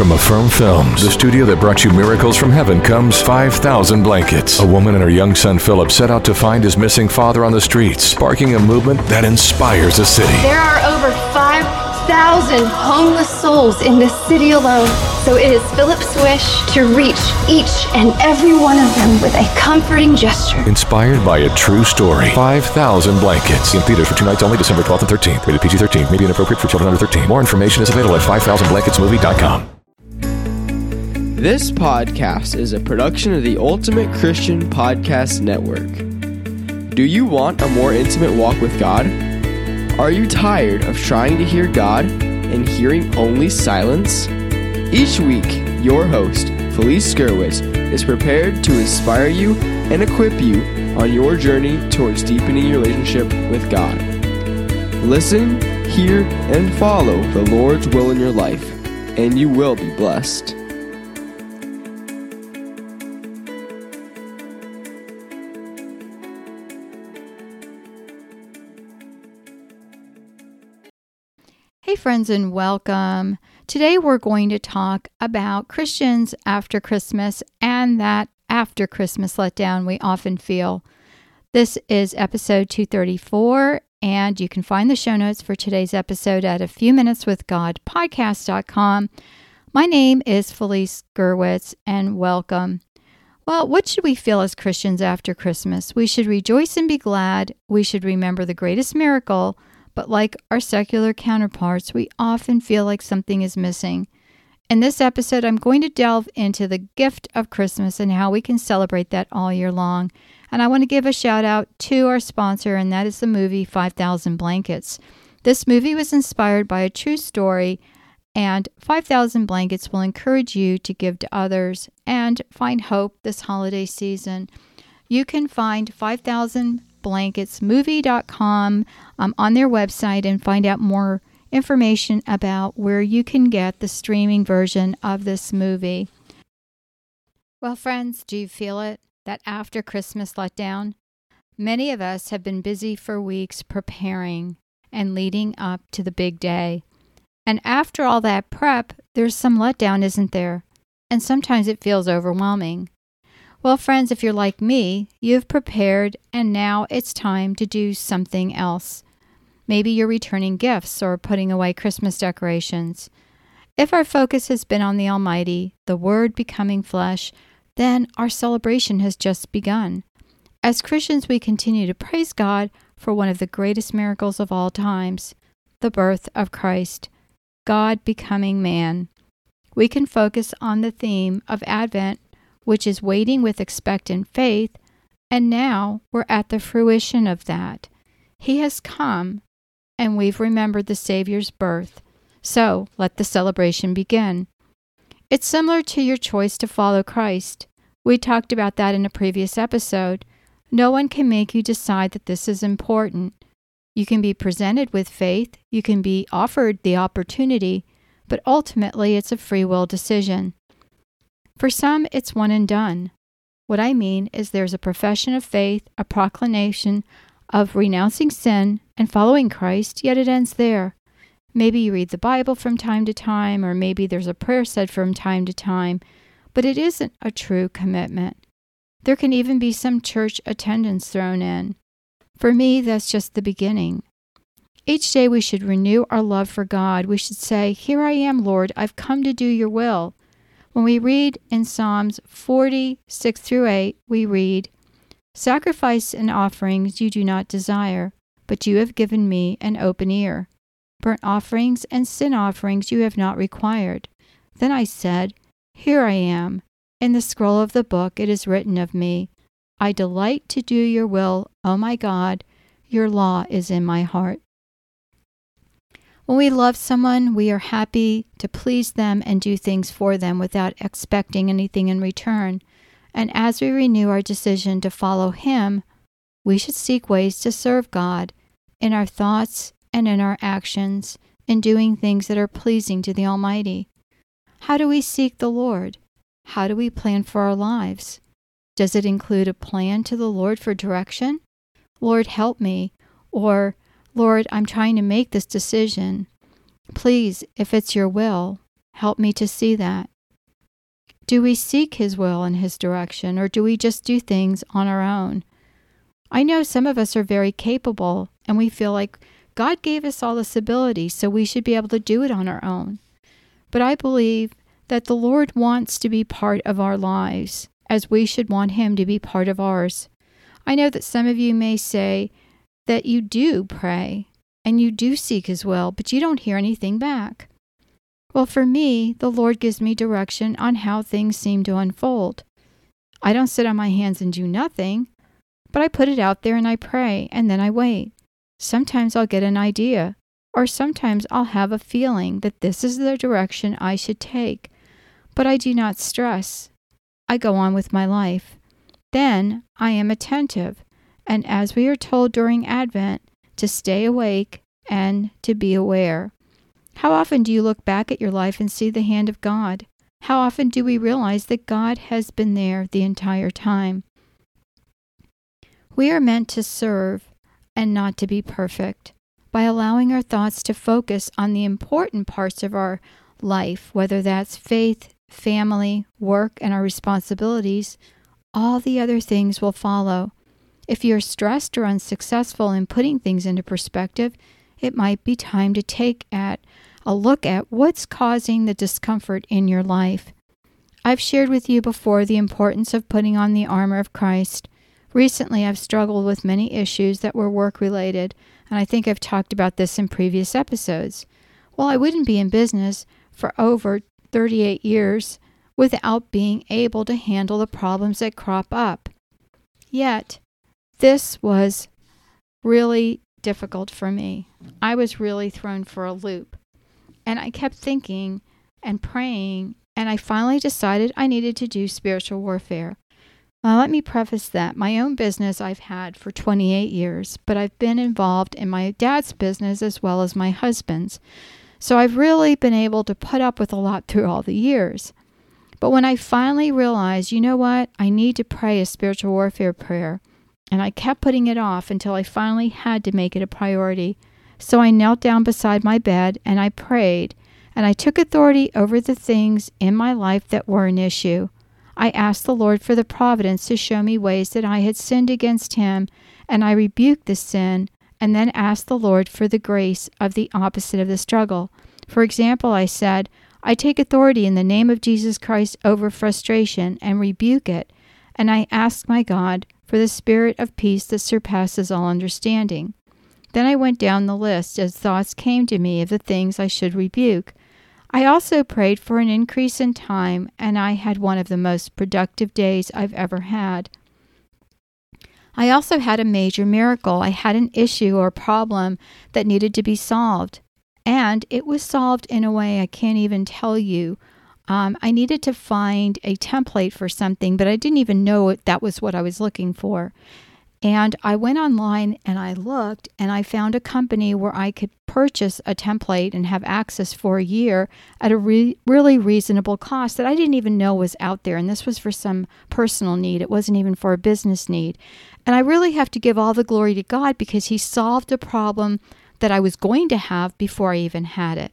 From Affirm Films, the studio that brought you Miracles from Heaven, comes 5,000 Blankets. A woman and her young son Philip set out to find his missing father on the streets, sparking a movement that inspires a city. There are over 5,000 homeless souls in this city alone. So it is Philip's wish to reach each and every one of them with a comforting gesture. Inspired by a true story. 5,000 Blankets. In theaters for two nights only, December 12th and 13th. Rated PG 13. Maybe inappropriate for children under 13. More information is available at 5000blanketsmovie.com. This podcast is a production of the Ultimate Christian Podcast Network. Do you want a more intimate walk with God? Are you tired of trying to hear God and hearing only silence? Each week, your host, Felice Gerwitz, is prepared to inspire you and equip you on your journey towards deepening your relationship with God. Listen, hear, and follow the Lord's will in your life, and you will be blessed. Hey, friends, and welcome. Today, we're going to talk about Christians after Christmas and that after Christmas letdown we often feel. This is episode 234, and you can find the show notes for today's episode at a few minutes with God podcast.com. My name is Felice Gerwitz, and welcome. Well, what should we feel as Christians after Christmas? We should rejoice and be glad. We should remember the greatest miracle but like our secular counterparts, we often feel like something is missing. In this episode, I'm going to delve into the gift of Christmas and how we can celebrate that all year long. And I want to give a shout out to our sponsor, and that is the movie 5000 Blankets. This movie was inspired by a true story, and 5000 Blankets will encourage you to give to others and find hope this holiday season. You can find 5000 blanketsmovie.com um, on their website and find out more information about where you can get the streaming version of this movie. Well, friends, do you feel it? That after Christmas letdown? Many of us have been busy for weeks preparing and leading up to the big day. And after all that prep, there's some letdown, isn't there? And sometimes it feels overwhelming. Well, friends, if you're like me, you've prepared and now it's time to do something else. Maybe you're returning gifts or putting away Christmas decorations. If our focus has been on the Almighty, the Word becoming flesh, then our celebration has just begun. As Christians, we continue to praise God for one of the greatest miracles of all times the birth of Christ, God becoming man. We can focus on the theme of Advent which is waiting with expectant faith, and now we're at the fruition of that. He has come, and we've remembered the Savior's birth. So let the celebration begin. It's similar to your choice to follow Christ. We talked about that in a previous episode. No one can make you decide that this is important. You can be presented with faith, you can be offered the opportunity, but ultimately it's a free will decision. For some, it's one and done. What I mean is there's a profession of faith, a proclamation of renouncing sin and following Christ, yet it ends there. Maybe you read the Bible from time to time, or maybe there's a prayer said from time to time, but it isn't a true commitment. There can even be some church attendance thrown in. For me, that's just the beginning. Each day we should renew our love for God. We should say, Here I am, Lord, I've come to do your will. When we read in Psalms 46 through 8, we read, Sacrifice and offerings you do not desire, but you have given me an open ear. Burnt offerings and sin offerings you have not required. Then I said, Here I am. In the scroll of the book it is written of me, I delight to do your will, O my God. Your law is in my heart. When we love someone, we are happy to please them and do things for them without expecting anything in return. And as we renew our decision to follow Him, we should seek ways to serve God in our thoughts and in our actions, in doing things that are pleasing to the Almighty. How do we seek the Lord? How do we plan for our lives? Does it include a plan to the Lord for direction? Lord, help me. Or Lord, I'm trying to make this decision. Please, if it's your will, help me to see that. Do we seek His will and His direction, or do we just do things on our own? I know some of us are very capable and we feel like God gave us all this ability, so we should be able to do it on our own. But I believe that the Lord wants to be part of our lives as we should want Him to be part of ours. I know that some of you may say that you do pray and you do seek His will, but you don't hear anything back. Well, for me, the Lord gives me direction on how things seem to unfold. I don't sit on my hands and do nothing, but I put it out there and I pray and then I wait. Sometimes I'll get an idea, or sometimes I'll have a feeling that this is the direction I should take, but I do not stress. I go on with my life. Then I am attentive, and as we are told during Advent, to stay awake and to be aware. How often do you look back at your life and see the hand of God? How often do we realize that God has been there the entire time? We are meant to serve and not to be perfect. By allowing our thoughts to focus on the important parts of our life, whether that's faith, family, work, and our responsibilities, all the other things will follow. If you're stressed or unsuccessful in putting things into perspective, it might be time to take at a look at what's causing the discomfort in your life. I've shared with you before the importance of putting on the armor of Christ. Recently, I've struggled with many issues that were work related, and I think I've talked about this in previous episodes. Well, I wouldn't be in business for over 38 years without being able to handle the problems that crop up. Yet, this was really difficult for me. I was really thrown for a loop. And I kept thinking and praying, and I finally decided I needed to do spiritual warfare. Now, let me preface that my own business I've had for 28 years, but I've been involved in my dad's business as well as my husband's. So I've really been able to put up with a lot through all the years. But when I finally realized, you know what, I need to pray a spiritual warfare prayer, and I kept putting it off until I finally had to make it a priority. So I knelt down beside my bed and I prayed, and I took authority over the things in my life that were an issue. I asked the Lord for the providence to show me ways that I had sinned against Him, and I rebuked the sin, and then asked the Lord for the grace of the opposite of the struggle. For example, I said, I take authority in the name of Jesus Christ over frustration and rebuke it, and I ask my God for the spirit of peace that surpasses all understanding. Then I went down the list as thoughts came to me of the things I should rebuke. I also prayed for an increase in time, and I had one of the most productive days I've ever had. I also had a major miracle. I had an issue or problem that needed to be solved, and it was solved in a way I can't even tell you. Um, I needed to find a template for something, but I didn't even know that was what I was looking for. And I went online and I looked and I found a company where I could purchase a template and have access for a year at a re- really reasonable cost that I didn't even know was out there. And this was for some personal need, it wasn't even for a business need. And I really have to give all the glory to God because He solved a problem that I was going to have before I even had it.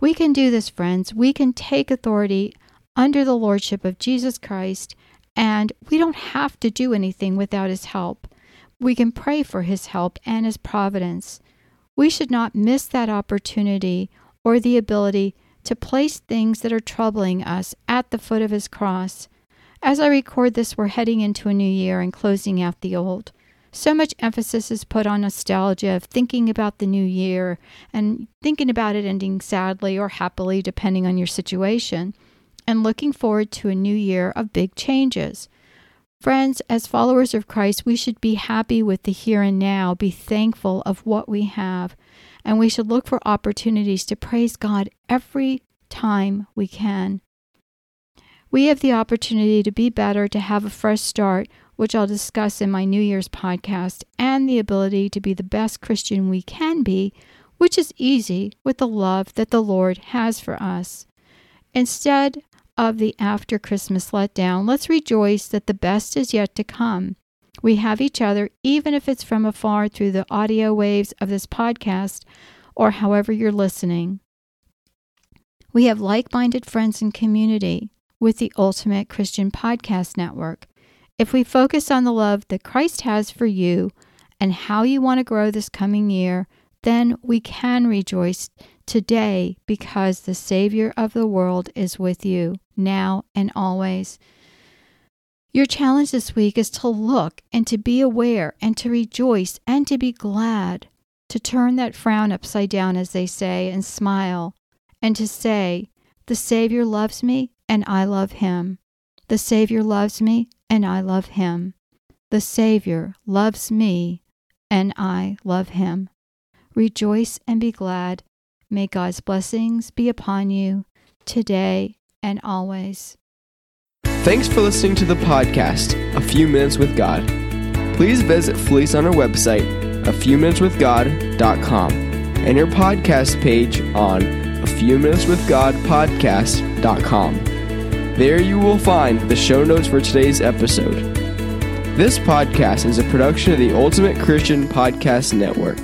We can do this, friends. We can take authority under the Lordship of Jesus Christ and we don't have to do anything without His help. We can pray for His help and His providence. We should not miss that opportunity or the ability to place things that are troubling us at the foot of His cross. As I record this, we're heading into a new year and closing out the old. So much emphasis is put on nostalgia of thinking about the new year and thinking about it ending sadly or happily, depending on your situation and looking forward to a new year of big changes. Friends, as followers of Christ, we should be happy with the here and now, be thankful of what we have, and we should look for opportunities to praise God every time we can. We have the opportunity to be better, to have a fresh start, which I'll discuss in my New Year's podcast, and the ability to be the best Christian we can be, which is easy with the love that the Lord has for us. Instead, of the after Christmas letdown, let's rejoice that the best is yet to come. We have each other, even if it's from afar through the audio waves of this podcast or however you're listening. We have like minded friends and community with the Ultimate Christian Podcast Network. If we focus on the love that Christ has for you and how you want to grow this coming year, then we can rejoice today because the Savior of the world is with you now and always. Your challenge this week is to look and to be aware and to rejoice and to be glad, to turn that frown upside down, as they say, and smile, and to say, The Savior loves me and I love him. The Savior loves me and I love him. The Savior loves me and I love him. Rejoice and be glad. May God's blessings be upon you today and always. Thanks for listening to the podcast, A Few Minutes with God. Please visit Felice on our website, a few minutes with God.com, and your podcast page on a few minutes with God podcast.com. There you will find the show notes for today's episode. This podcast is a production of the Ultimate Christian Podcast Network.